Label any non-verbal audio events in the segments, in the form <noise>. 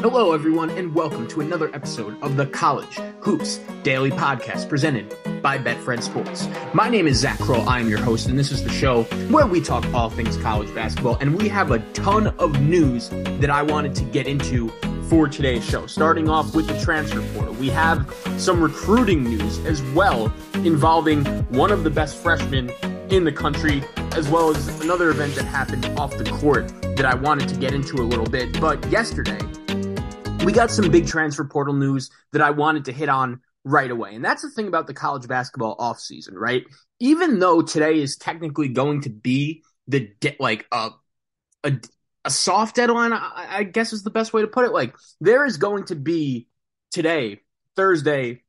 Hello, everyone, and welcome to another episode of the College Hoops Daily Podcast presented by Betfred Sports. My name is Zach Kroll. I am your host, and this is the show where we talk all things college basketball. And we have a ton of news that I wanted to get into for today's show. Starting off with the transfer portal, we have some recruiting news as well involving one of the best freshmen in the country, as well as another event that happened off the court that I wanted to get into a little bit. But yesterday, we got some big transfer portal news that I wanted to hit on right away. And that's the thing about the college basketball offseason, right? Even though today is technically going to be the de- like a, a a soft deadline, I, I guess is the best way to put it. Like there is going to be today, Thursday,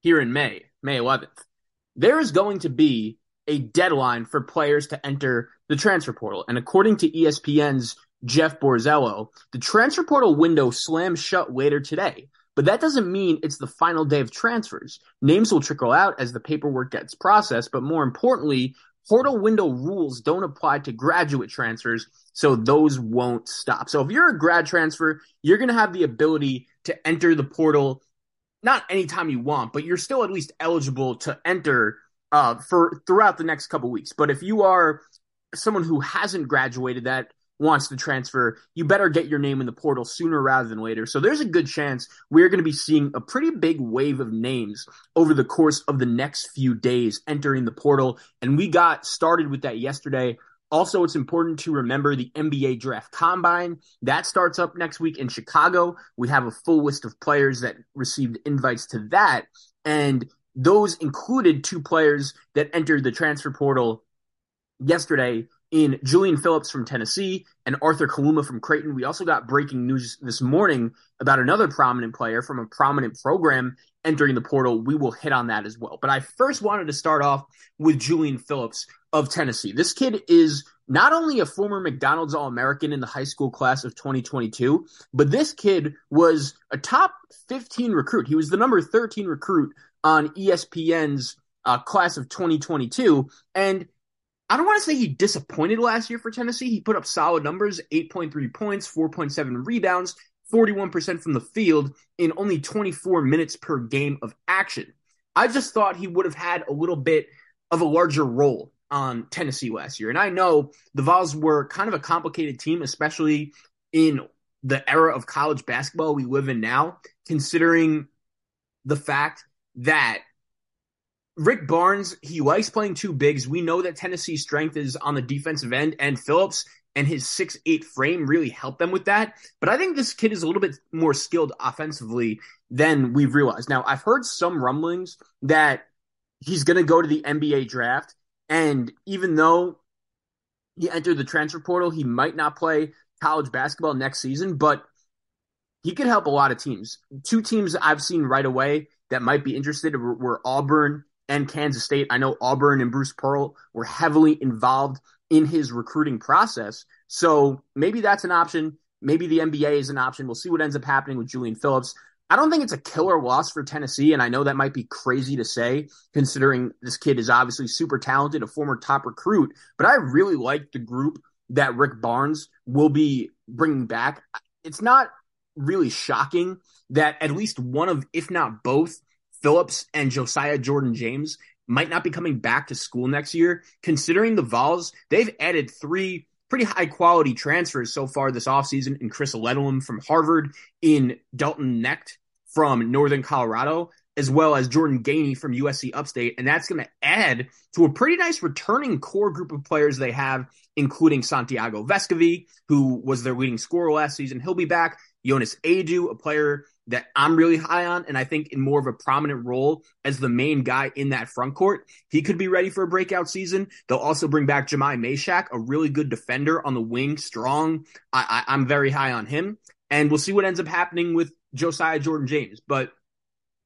here in May, May 11th, there is going to be a deadline for players to enter the transfer portal. And according to ESPN's Jeff Borzello, the transfer portal window slams shut later today. But that doesn't mean it's the final day of transfers. Names will trickle out as the paperwork gets processed, but more importantly, portal window rules don't apply to graduate transfers, so those won't stop. So if you're a grad transfer, you're going to have the ability to enter the portal not anytime you want, but you're still at least eligible to enter uh, for throughout the next couple weeks. But if you are someone who hasn't graduated that wants to transfer, you better get your name in the portal sooner rather than later. So there's a good chance we're going to be seeing a pretty big wave of names over the course of the next few days entering the portal. And we got started with that yesterday. Also, it's important to remember the NBA draft combine that starts up next week in Chicago. We have a full list of players that received invites to that. And those included two players that entered the transfer portal yesterday in Julian Phillips from Tennessee and Arthur Kaluma from Creighton. We also got breaking news this morning about another prominent player from a prominent program entering the portal. We will hit on that as well. But I first wanted to start off with Julian Phillips of Tennessee. This kid is not only a former McDonald's All American in the high school class of 2022, but this kid was a top 15 recruit. He was the number 13 recruit on ESPN's uh, class of 2022. And I don't want to say he disappointed last year for Tennessee. He put up solid numbers 8.3 points, 4.7 rebounds, 41% from the field in only 24 minutes per game of action. I just thought he would have had a little bit of a larger role on Tennessee last year. And I know the Vols were kind of a complicated team, especially in the era of college basketball we live in now, considering the fact that Rick Barnes, he likes playing two bigs. We know that Tennessee's strength is on the defensive end, and Phillips and his six eight frame really help them with that. But I think this kid is a little bit more skilled offensively than we've realized. Now, I've heard some rumblings that he's going to go to the NBA draft, and even though he entered the transfer portal, he might not play college basketball next season, but he could help a lot of teams. Two teams I've seen right away that might be interested were Auburn and Kansas State. I know Auburn and Bruce Pearl were heavily involved in his recruiting process. So maybe that's an option. Maybe the NBA is an option. We'll see what ends up happening with Julian Phillips. I don't think it's a killer loss for Tennessee, and I know that might be crazy to say, considering this kid is obviously super talented, a former top recruit. But I really like the group that Rick Barnes will be bringing back. It's not really shocking that at least one of, if not both, Phillips and Josiah Jordan James might not be coming back to school next year. Considering the Vols, they've added three pretty high quality transfers so far this offseason in Chris Ledlum from Harvard, in Dalton Knecht from Northern Colorado, as well as Jordan Gainey from USC Upstate. And that's going to add to a pretty nice returning core group of players they have, including Santiago Vescovi, who was their leading scorer last season. He'll be back. Jonas Adu, a player that I'm really high on, and I think in more of a prominent role as the main guy in that front court. He could be ready for a breakout season. They'll also bring back Jahmai Mashack, a really good defender on the wing, strong. I, I, I'm very high on him, and we'll see what ends up happening with Josiah Jordan James. But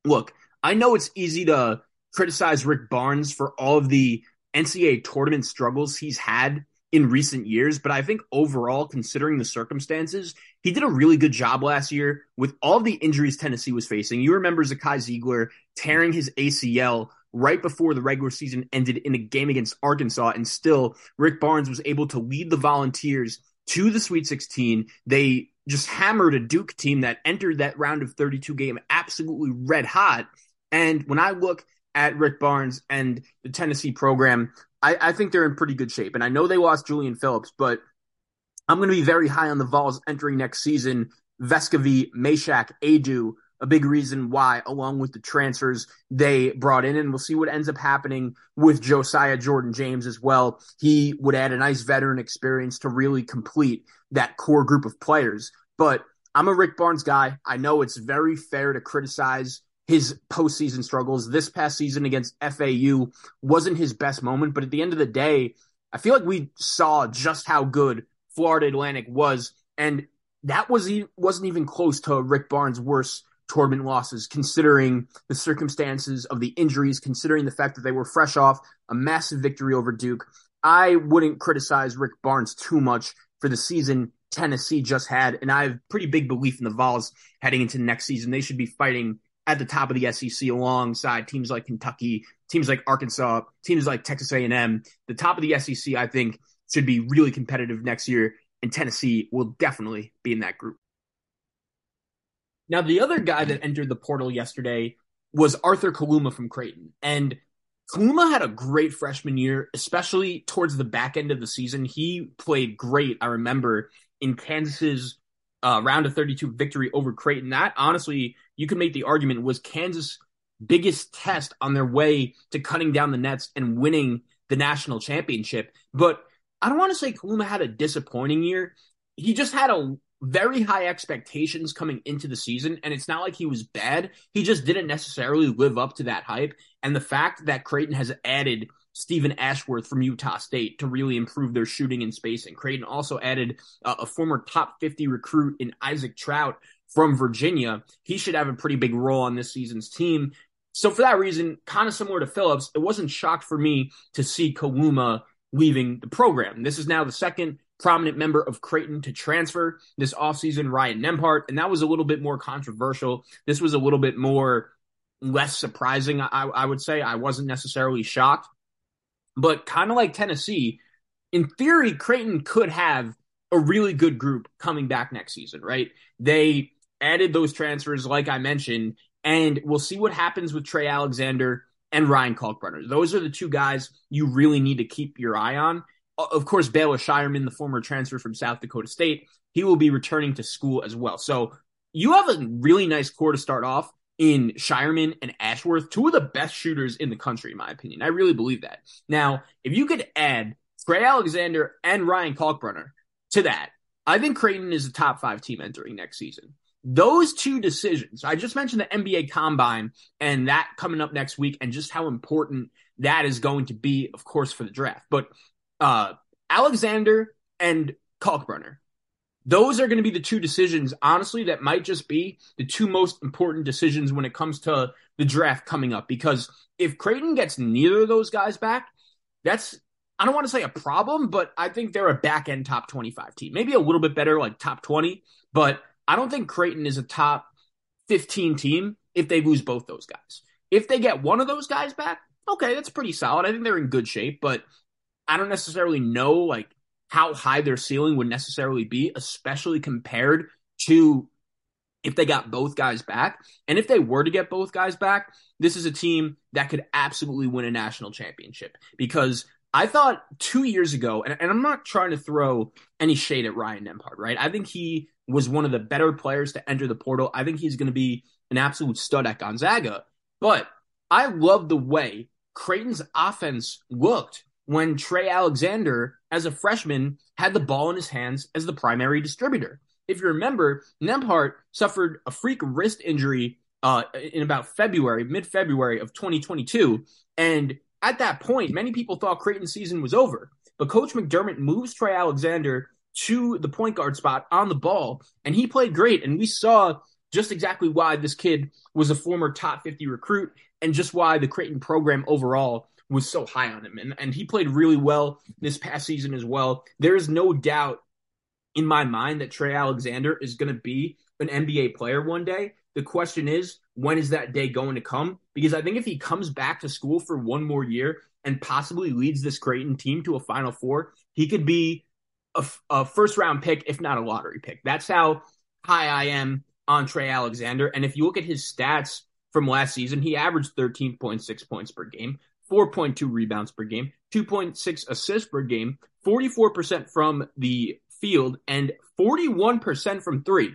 look, I know it's easy to criticize Rick Barnes for all of the NCAA tournament struggles he's had in recent years, but I think overall, considering the circumstances, he did a really good job last year with all the injuries Tennessee was facing. You remember Zakai Zeigler tearing his ACL right before the regular season ended in a game against Arkansas, and still Rick Barnes was able to lead the Volunteers to the Sweet 16. They just hammered a Duke team that entered that round of 32 game absolutely red hot. And when I look at Rick Barnes and the Tennessee program, I, I think they're in pretty good shape. And I know they lost Julian Phillips, but I'm going to be very high on the Vols entering next season. Vescovi, Mashack, Adu, a big reason why, along with the transfers they brought in. And we'll see what ends up happening with Josiah Jordan James as well. He would add a nice veteran experience to really complete that core group of players. But I'm a Rick Barnes guy. I know it's very fair to criticize his postseason struggles. This past season against FAU wasn't his best moment, but at the end of the day, I feel like we saw just how good Florida Atlantic was, and that was wasn't even close to Rick Barnes' worst tournament losses, considering the circumstances of the injuries, considering the fact that they were fresh off a massive victory over Duke. I wouldn't criticize Rick Barnes too much for the season Tennessee just had, and I have pretty big belief in the Vols heading into next season. They should be fighting at the top of the SEC alongside teams like Kentucky, teams like Arkansas, teams like Texas A&M. The top of the SEC, I think, should be really competitive next year, and Tennessee will definitely be in that group. Now, the other guy that entered the portal yesterday was Arthur Kaluma from Creighton. And Kaluma had a great freshman year, especially towards the back end of the season. He played great, I remember, in Kansas's uh, round of 32 victory over Creighton. That, honestly, you could make the argument was Kansas' biggest test on their way to cutting down the nets and winning the national championship. But I don't want to say Kaluma had a disappointing year. He just had a very high expectations coming into the season, and it's not like he was bad. He just didn't necessarily live up to that hype. And the fact that Creighton has added Stephen Ashworth from Utah State to really improve their shooting and spacing. Creighton also added uh, a former top 50 recruit in Isaac Traudt from Virginia. He should have a pretty big role on this season's team. So for that reason, kind of similar to Phillips, it wasn't shocked for me to see Kaluma leaving the program. This is now the second prominent member of Creighton to transfer this offseason, Ryan Nembhard, and that was a little bit more controversial. This was a little bit more less surprising, I, I would say. I wasn't necessarily shocked, but kind of like Tennessee, in theory, Creighton could have a really good group coming back next season, right? They added those transfers, like I mentioned, and we'll see what happens with Trey Alexander and Ryan Kalkbrenner. Those are the two guys you really need to keep your eye on. Of course, Baylor Scheierman, the former transfer from South Dakota State, he will be returning to school as well. So you have a really nice core to start off in Scheierman and Ashworth, two of the best shooters in the country, in my opinion. I really believe that. Now, if you could add Trey Alexander and Ryan Kalkbrenner to that, I think Creighton is a top five team entering next season. Those two decisions, I just mentioned the NBA Combine and that coming up next week, and just how important that is going to be, of course, for the draft. But uh, Alexander and Kalkbrenner, those are going to be the two decisions, honestly, that might just be the two most important decisions when it comes to the draft coming up. Because if Creighton gets neither of those guys back, that's I don't want to say a problem, but I think they're a back end top 25 team. Maybe a little bit better, like top 20, but I don't think Creighton is a top 15 team if they lose both those guys. If they get one of those guys back, okay, that's pretty solid. I think they're in good shape, but I don't necessarily know like how high their ceiling would necessarily be, especially compared to if they got both guys back. And if they were to get both guys back, this is a team that could absolutely win a national championship because I thought two years ago, and, and, I'm not trying to throw any shade at Ryan Nembhard, right? I think he was one of the better players to enter the portal. I think he's going to be an absolute stud at Gonzaga. But I love the way Creighton's offense looked when Trey Alexander, as a freshman, had the ball in his hands as the primary distributor. If you remember, Nembhard suffered a freak wrist injury uh, in about February, mid February of 2022. And at that point, many people thought Creighton's season was over. But Coach McDermott moves Trey Alexander to the point guard spot on the ball, and he played great. And we saw just exactly why this kid was a former top 50 recruit and just why the Creighton program overall was so high on him. And, and he played really well this past season as well. There is no doubt in my mind that Trey Alexander is going to be an NBA player one day. The question is, when is that day going to come? Because I think if he comes back to school for one more year and possibly leads this Creighton team to a Final Four, he could be a, a first round pick, if not a lottery pick. That's how high I am on Trey Alexander. And if you look at his stats from last season, he averaged 13.6 points per game, 4.2 rebounds per game, 2.6 assists per game, 44% from the field, and 41% from three.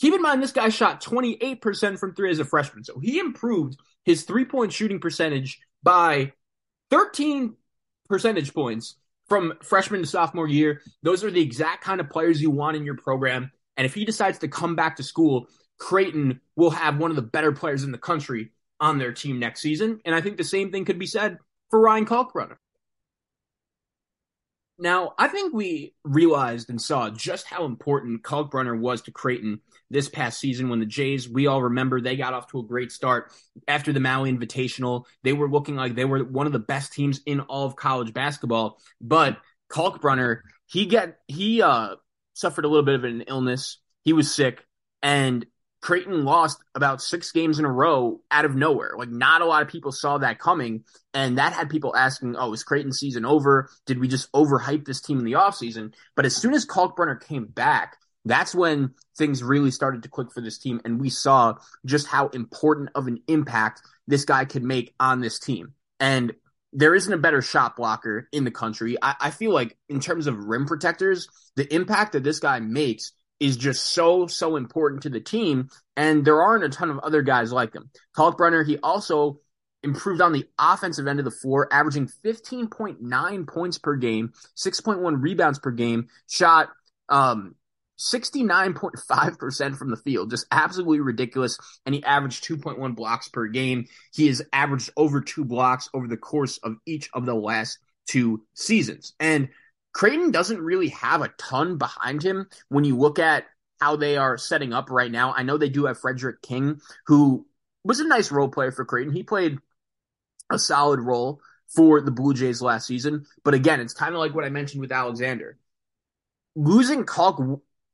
Keep in mind, this guy shot 28% from three as a freshman. So he improved his three point shooting percentage by 13 percentage points from freshman to sophomore year. Those are the exact kind of players you want in your program. And if he decides to come back to school, Creighton will have one of the better players in the country on their team next season. And I think the same thing could be said for Ryan Kalkbrenner. Now, I think we realized and saw just how important Kalkbrenner was to Creighton this past season when the Jays, we all remember they got off to a great start after the Maui Invitational. They were looking like they were one of the best teams in all of college basketball. But Kalkbrenner, he get he uh suffered a little bit of an illness. He was sick and Creighton lost about six games in a row out of nowhere. Like not a lot of people saw that coming. And that had people asking, oh, is Creighton season over? Did we just overhype this team in the offseason? But as soon as Kalkbrenner came back, that's when things really started to click for this team. And we saw just how important of an impact this guy could make on this team. And there isn't a better shot blocker in the country. I, I feel like in terms of rim protectors, the impact that this guy makes is just so so important to the team, and there aren't a ton of other guys like him. Kalkbrenner, he also improved on the offensive end of the floor, averaging 15.9 points per game, 6.1 rebounds per game, shot um, 69.5% from the field, just absolutely ridiculous. And he averaged 2.1 blocks per game. He has averaged over two blocks over the course of each of the last two seasons. And Creighton doesn't really have a ton behind him when you look at how they are setting up right now. I know they do have Frederick King, who was a nice role player for Creighton. He played a solid role for the Blue Jays last season. But again, it's kind of like what I mentioned with Alexander. Losing Kalk,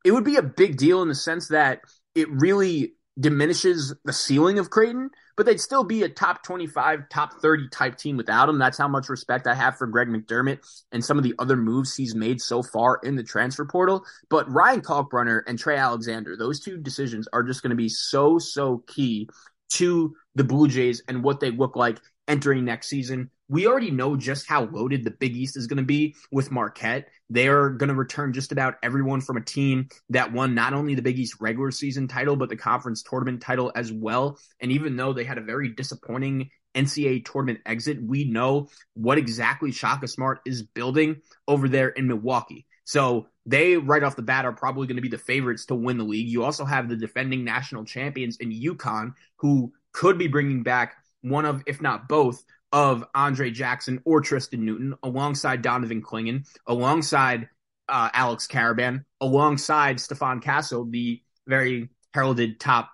it would be a big deal in the sense that it really diminishes the ceiling of Creighton, but they'd still be a top 25, top 30 type team without him. That's how much respect I have for Greg McDermott and some of the other moves he's made so far in the transfer portal. But Ryan Kalkbrenner and Trey Alexander, those two decisions are just going to be so, so key to the Blue Jays and what they look like entering next season we already know just how loaded the Big East is going to be with Marquette. They're going to return just about everyone from a team that won not only the Big East regular season title, but the conference tournament title as well. And even though they had a very disappointing NCAA tournament exit, we know what exactly Shaka Smart is building over there in Milwaukee. So they, right off the bat, are probably going to be the favorites to win the league. You also have the defending national champions in UConn, who could be bringing back one of, if not both, of Andre Jackson or Tristan Newton alongside Donovan Clingan, alongside uh, Alex Karaban, alongside Stephon Castle, the very heralded top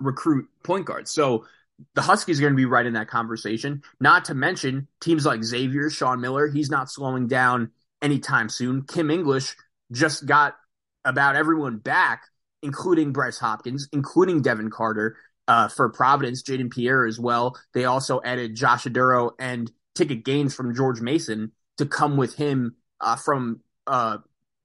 recruit point guard. So the Huskies are going to be right in that conversation. Not to mention teams like Xavier, Sean Miller, he's not slowing down anytime soon. Kim English just got about everyone back, including Bryce Hopkins, including Devin Carter uh, for Providence, Jayden Pierre as well. They also added Josh Oduro and Ticket Gaines from George Mason to come with him uh, from uh,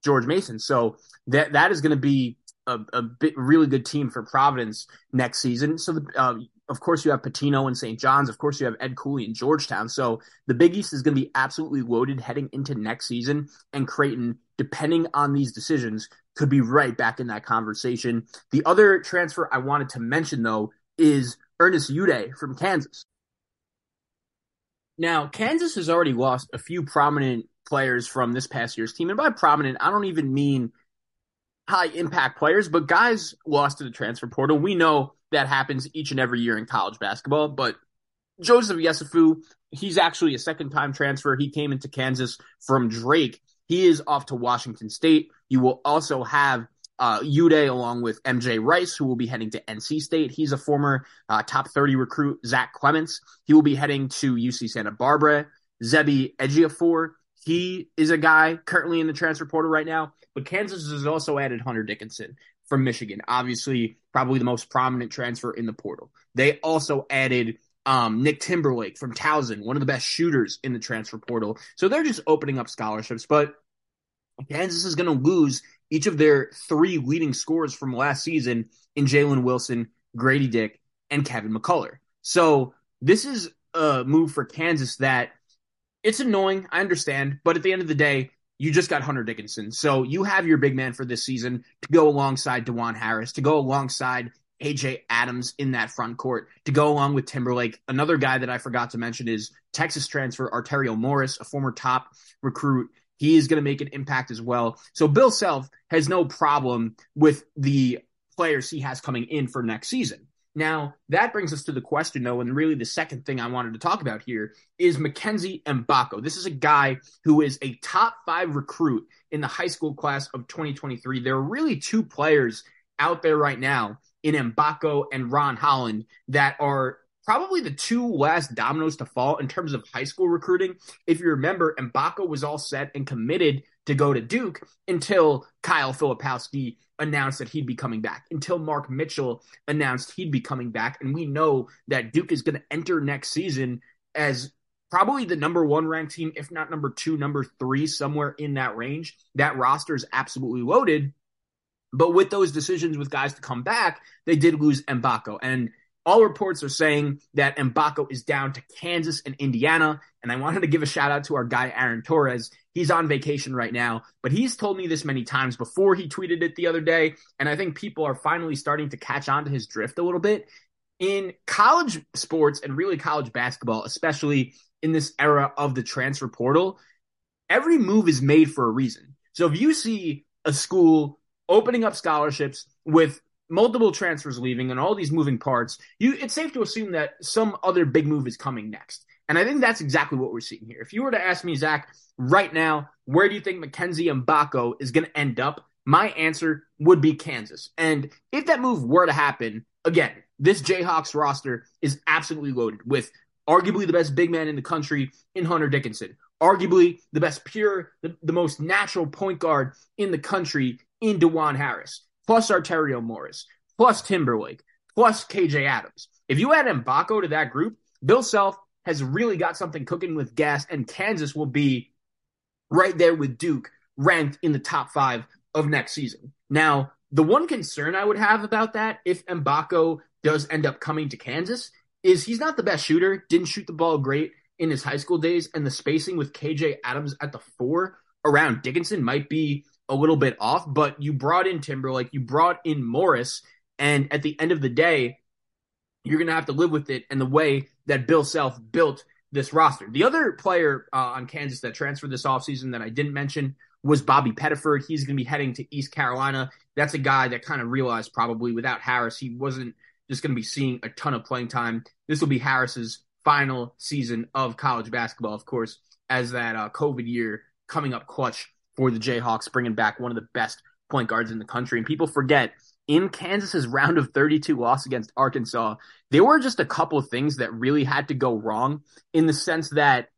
George Mason. So that that is going to be a, a bit, really good team for Providence next season. So the, uh, of course you have Pitino and St. John's. Of course you have Ed Cooley in Georgetown. So the Big East is going to be absolutely loaded heading into next season. And Creighton, depending on these decisions, could be right back in that conversation. The other transfer I wanted to mention, though, is Ernest Udeh from Kansas. Now, Kansas has already lost a few prominent players from this past year's team. And by prominent, I don't even mean high impact players, but guys lost to the transfer portal. We know that happens each and every year in college basketball, but Joseph Yesufu, he's actually a second time transfer. He came into Kansas from Drake he is off to Washington State. You will also have uh, Udeh along with MJ Rice, who will be heading to NC State. He's a former uh, top 30 recruit, Zach Clemence. He will be heading to UC Santa Barbara. Zuby Ejiofor, he is a guy currently in the transfer portal right now. But Kansas has also added Hunter Dickinson from Michigan, obviously, probably the most prominent transfer in the portal. They also added um, Nick Timberlake from Towson, one of the best shooters in the transfer portal. So they're just opening up scholarships. But Kansas is going to lose each of their three leading scorers from last season in Jalen Wilson, Grady Dick, and Kevin McCullar. So this is a move for Kansas that it's annoying. I understand. But at the end of the day, you just got Hunter Dickinson. So you have your big man for this season to go alongside Dajuan Harris, to go alongside AJ Adams in that front court, to go along with Timberlake. Another guy that I forgot to mention is Texas transfer Arterio Morris, a former top recruit. He is going to make an impact as well. So Bill Self has no problem with the players he has coming in for next season. Now, that brings us to the question, though, and really the second thing I wanted to talk about here is Mackenzie Mgbako. This is a guy who is a top five recruit in the high school class of 2023. There are really two players out there right now in Mgbako and Ron Holland that are probably the two last dominoes to fall in terms of high school recruiting. If you remember, Mgbako was all set and committed to go to Duke until Kyle Filipowski announced that he'd be coming back, until Mark Mitchell announced he'd be coming back. And we know that Duke is going to enter next season as probably the number one ranked team, if not number two, number three, somewhere in that range. That roster is absolutely loaded. But with those decisions with guys to come back, they did lose Mgbako. And all reports are saying that Mgbako is down to Kansas and Indiana. And I wanted to give a shout out to our guy, Aaron Torres. He's on vacation right now, but he's told me this many times before he tweeted it the other day. And I think people are finally starting to catch on to his drift a little bit. In college sports and really college basketball, especially in this era of the transfer portal, every move is made for a reason. So if you see a school opening up scholarships with multiple transfers leaving and all these moving parts, you it's safe to assume that some other big move is coming next. And I think that's exactly what we're seeing here. If you were to ask me, Zach, right now, where do you think Mackenzie Mgbako is going to end up? My answer would be Kansas. And if that move were to happen, again, this Jayhawks roster is absolutely loaded with arguably the best big man in the country in Hunter Dickinson, arguably the best pure, the, the most natural point guard in the country in Dajuan Harris plus Arterio Morris, plus Timberlake, plus KJ Adams. If you add Mgbako to that group, Bill Self has really got something cooking with gas, and Kansas will be right there with Duke, ranked in the top five of next season. Now, the one concern I would have about that, if Mgbako does end up coming to Kansas, is he's not the best shooter, didn't shoot the ball great in his high school days, and the spacing with KJ Adams at the four around Dickinson might be a little bit off, but you brought in Timberlake, you brought in Morris, and at the end of the day, you're going to have to live with it and the way that Bill Self built this roster. The other player uh, on Kansas that transferred this offseason that I didn't mention was Bobby Pettiford. He's going to be heading to East Carolina. That's a guy that kind of realized probably without Harris, he wasn't just going to be seeing a ton of playing time. This will be Harris's final season of college basketball, of course, as that uh, COVID year coming up clutch for the Jayhawks, bringing back one of the best point guards in the country. And people forget in Kansas's round of 32 loss against Arkansas, there were just a couple of things that really had to go wrong in the sense that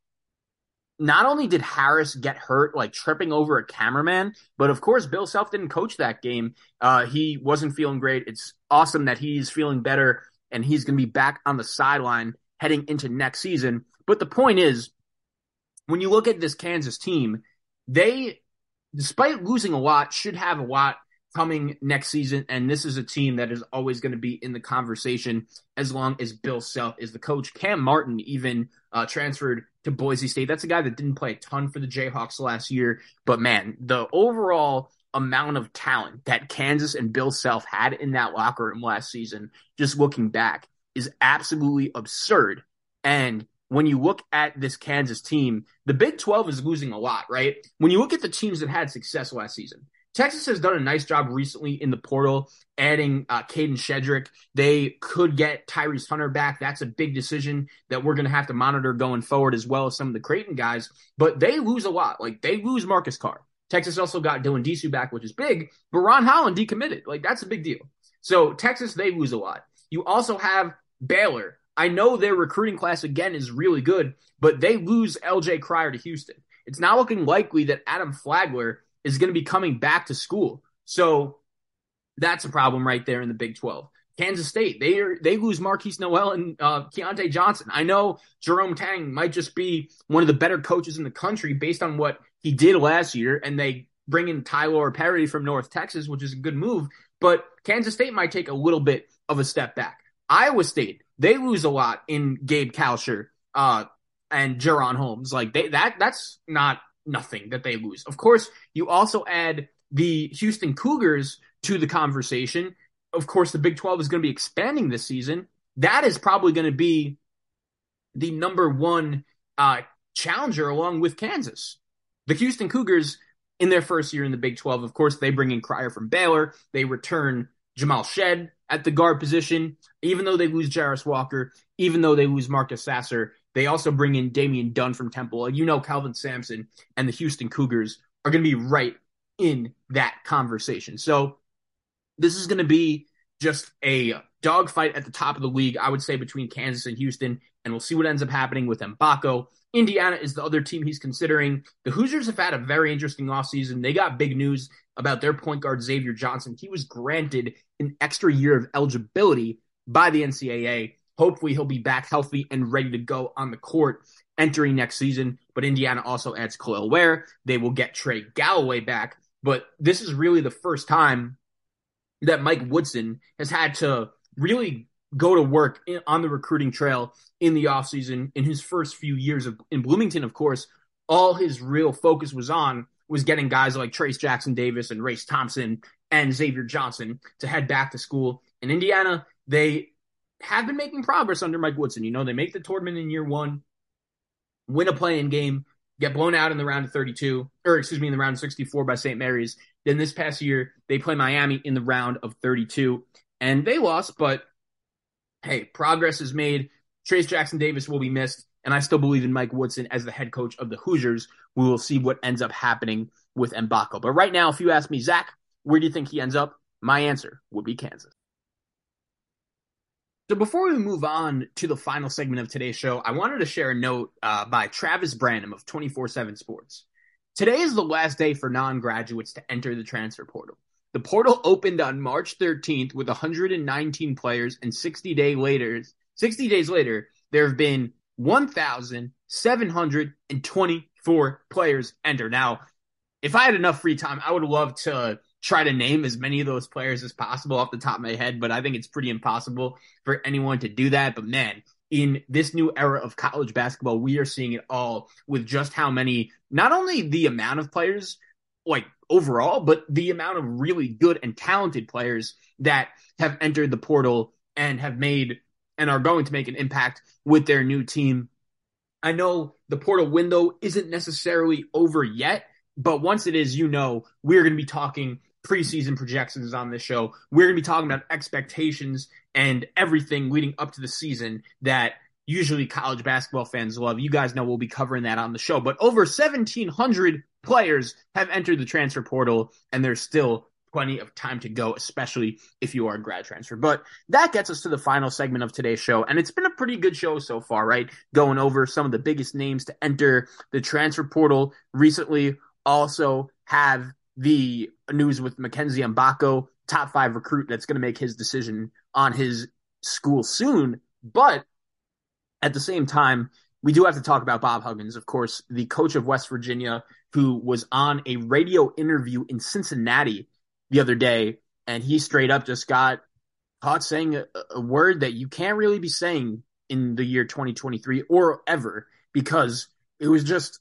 not only did Harris get hurt, like tripping over a cameraman, but of course, Bill Self didn't coach that game. Uh, he wasn't feeling great. It's awesome that he's feeling better and he's going to be back on the sideline heading into next season. But the point is, when you look at this Kansas team, they despite losing a lot, should have a lot coming next season. And this is a team that is always going to be in the conversation as long as Bill Self is the coach. Cam Martin even uh, transferred to Boise State. That's a guy that didn't play a ton for the Jayhawks last year. But man, the overall amount of talent that Kansas and Bill Self had in that locker room last season, just looking back, is absolutely absurd. And when you look at this Kansas team, the Big 12 is losing a lot, right? When you look at the teams that had success last season, Texas has done a nice job recently in the portal, adding uh, Kadin Shedrick. They could get Tyrese Hunter back. That's a big decision that we're going to have to monitor going forward, as well as some of the Creighton guys. But they lose a lot. Like they lose Marcus Carr. Texas also got Dylan Disu back, which is big. But Ron Holland decommitted. Like that's a big deal. So Texas, they lose a lot. You also have Baylor, I know their recruiting class again is really good, but they lose LJ Cryer to Houston. It's not looking likely that Adam Flagler is going to be coming back to school. So that's a problem right there in the Big 12. Kansas State, they are, they lose Markquis Nowell and uh, Keyontae Johnson. I know Jerome Tang might just be one of the better coaches in the country based on what he did last year, and they bring in Tyler Perry from North Texas, which is a good move. But Kansas State might take a little bit of a step back. Iowa State, they lose a lot in Gabe Kalscheur uh, and Jaren Holmes. Like they, that, that's not nothing that they lose. Of course, you also add the Houston Cougars to the conversation. Of course, the Big 12 is going to be expanding this season. That is probably going to be the number one uh, challenger along with Kansas. The Houston Cougars, in their first year in the Big 12, of course, they bring in Cryer from Baylor. They return Jamal Shead at the guard position. Even though they lose Jarace Walker, even though they lose Marcus Sasser, they also bring in Damian Dunn from Temple. You know, Kelvin Sampson and the Houston Cougars are going to be right in that conversation. So this is going to be just a dogfight at the top of the league, I would say, between Kansas and Houston, and we'll see what ends up happening with Mgbako. Indiana is the other team he's considering. The Hoosiers have had a very interesting offseason. They got big news about their point guard, Xavier Johnson. He was granted an extra year of eligibility by the NCAA. Hopefully, he'll be back healthy and ready to go on the court entering next season. But Indiana also adds Kel'el Ware. They will get Trey Galloway back. But this is really the first time that Mike Woodson has had to really go to work in, on the recruiting trail in the offseason in his first few years of in Bloomington, of course, all his real focus was on was getting guys like Trayce Jackson Davis and Race Thompson and Xavier Johnson to head back to school. In Indiana, they have been making progress under Mike Woodson. You know, they make the tournament in year one, win a play-in game, get blown out in the round of 32, or excuse me, in the round of 64 by St. Mary's. Then this past year, they play Miami in the round of 32, and they lost, but hey, progress is made. Trayce Jackson Davis will be missed, and I still believe in Mike Woodson as the head coach of the Hoosiers. We will see what ends up happening with Mgbako. But right now, if you ask me, Zach, where do you think he ends up? My answer would be Kansas. So before we move on to the final segment of today's show, I wanted to share a note uh, by Travis Branham of 24-7 Sports. Today is the last day for non-graduates to enter the transfer portal. The portal opened on March 13th with 119 players, and 60 day later, 60 days later, there have been 1,724 players enter. Now, if I had enough free time, I would love to try to name as many of those players as possible off the top of my head, but I think it's pretty impossible for anyone to do that. But man, in this new era of college basketball, we are seeing it all with just how many, not only the amount of players, like overall, but the amount of really good and talented players that have entered the portal and have made and are going to make an impact with their new team. I know the portal window isn't necessarily over yet, but once it is, you know, we're going to be talking preseason projections on this show. We're going to be talking about expectations and everything leading up to the season that usually college basketball fans love. You guys know we'll be covering that on the show. But over 1,700 players have entered the transfer portal, and there's still plenty of time to go, especially if you are a grad transfer. But that gets us to the final segment of today's show. And it's been a pretty good show so far, right? Going over some of the biggest names to enter the transfer portal recently. Also have the news with Mackenzie Mgbako, top five recruit that's going to make his decision on his school soon. But at the same time, we do have to talk about Bob Huggins, of course, the coach of West Virginia, who was on a radio interview in Cincinnati the other day, and he straight up just got caught saying a, a word that you can't really be saying in the year 2023 or ever because it was just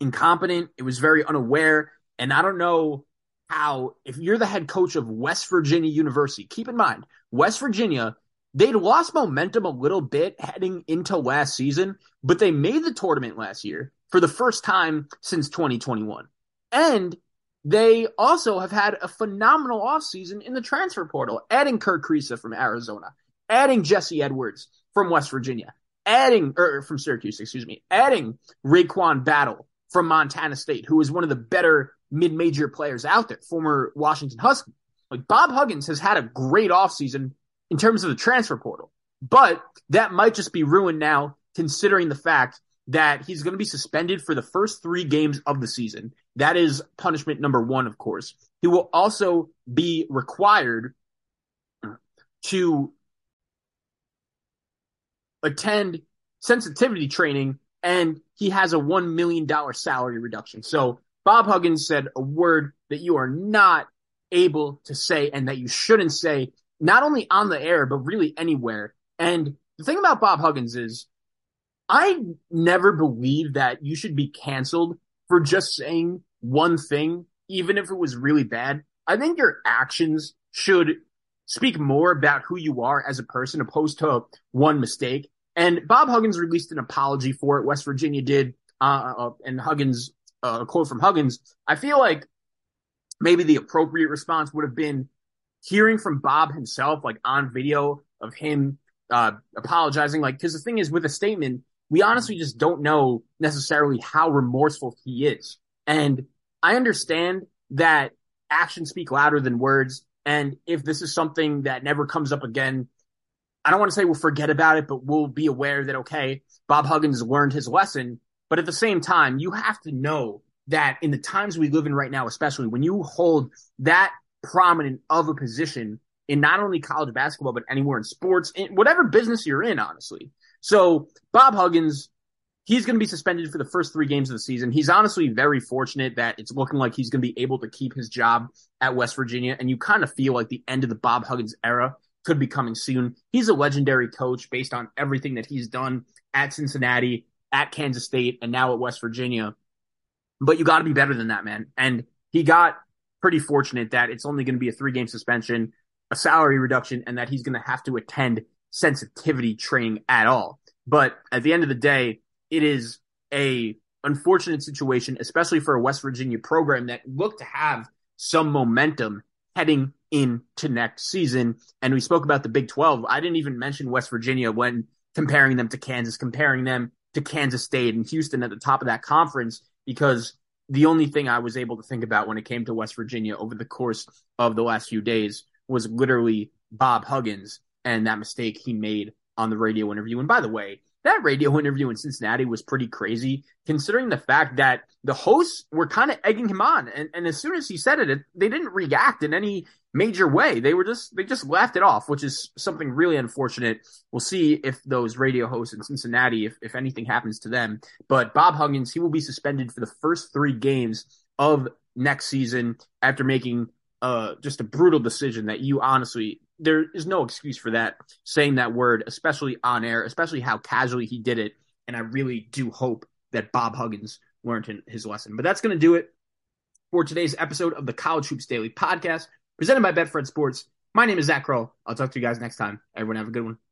incompetent. It was very unaware. And I don't know how, if you're the head coach of West Virginia University, keep in mind, West Virginia They'd lost momentum a little bit heading into last season, but they made the tournament last year for the first time since 2021. And they also have had a phenomenal offseason in the transfer portal, adding Kerr Kriisa from Arizona, adding Jesse Edwards from West Virginia, adding, or from Syracuse, excuse me, adding RaeQuan Battle from Montana State, who is one of the better mid-major players out there, former Washington Husky. Like Bob Huggins has had a great offseason in terms of the transfer portal. But that might just be ruined now, considering the fact that he's going to be suspended for the first three games of the season. That is punishment number one, of course. He will also be required to attend sensitivity training and he has a $1 million salary reduction. So Bob Huggins said a word that you are not able to say and that you shouldn't say, not only on the air, but really anywhere. And the thing about Bob Huggins is, I never believed that you should be canceled for just saying one thing, even if it was really bad. I think your actions should speak more about who you are as a person opposed to one mistake. And Bob Huggins released an apology for it. West Virginia did. Uh, uh, and Huggins, uh, a quote from Huggins. I feel like maybe the appropriate response would have been hearing from Bob himself, like on video of him uh, apologizing. Like, because the thing is, with a statement, we honestly just don't know necessarily how remorseful he is. And I understand that actions speak louder than words. And if this is something that never comes up again, I don't want to say we'll forget about it, but we'll be aware that, okay, Bob Huggins learned his lesson. But at the same time, you have to know that in the times we live in right now, especially when you hold that prominent of a position in not only college basketball, but anywhere in sports, in whatever business you're in, honestly. So Bob Huggins, he's going to be suspended for the first three games of the season. He's honestly very fortunate that it's looking like he's going to be able to keep his job at West Virginia. And you kind of feel like the end of the Bob Huggins era could be coming soon. He's a legendary coach based on everything that he's done at Cincinnati, at Kansas State, and now at West Virginia. But you got to be better than that, man. And he got pretty fortunate that it's only going to be a three game suspension, a salary reduction, and that he's going to have to attend sensitivity training at all. But at the end of the day, it is a unfortunate situation, especially for a West Virginia program that looked to have some momentum heading into next season. And we spoke about the Big 12. I didn't even mention West Virginia when comparing them to Kansas, comparing them to Kansas State and Houston at the top of that conference, because the only thing I was able to think about when it came to West Virginia over the course of the last few days was literally Bob Huggins and that mistake he made on the radio interview. And by the way, that radio <laughs> interview in Cincinnati was pretty crazy, considering the fact that the hosts were kind of egging him on. And, and as soon as he said it, it, they didn't react in any major way. They were just, they just laughed it off, which is something really unfortunate. We'll see if those radio hosts in Cincinnati, if, if anything happens to them. But Bob Huggins, he will be suspended for the first three games of next season after making uh, just a brutal decision that you honestly there is no excuse for that saying that word, especially on air, especially how casually he did it. And I really do hope that Bob Huggins learned his lesson. But that's going to do it for today's episode of the College Hoops Daily podcast presented by Betfred Sports. My name is Zach Kroll. I'll talk to you guys next time. Everyone have a good one.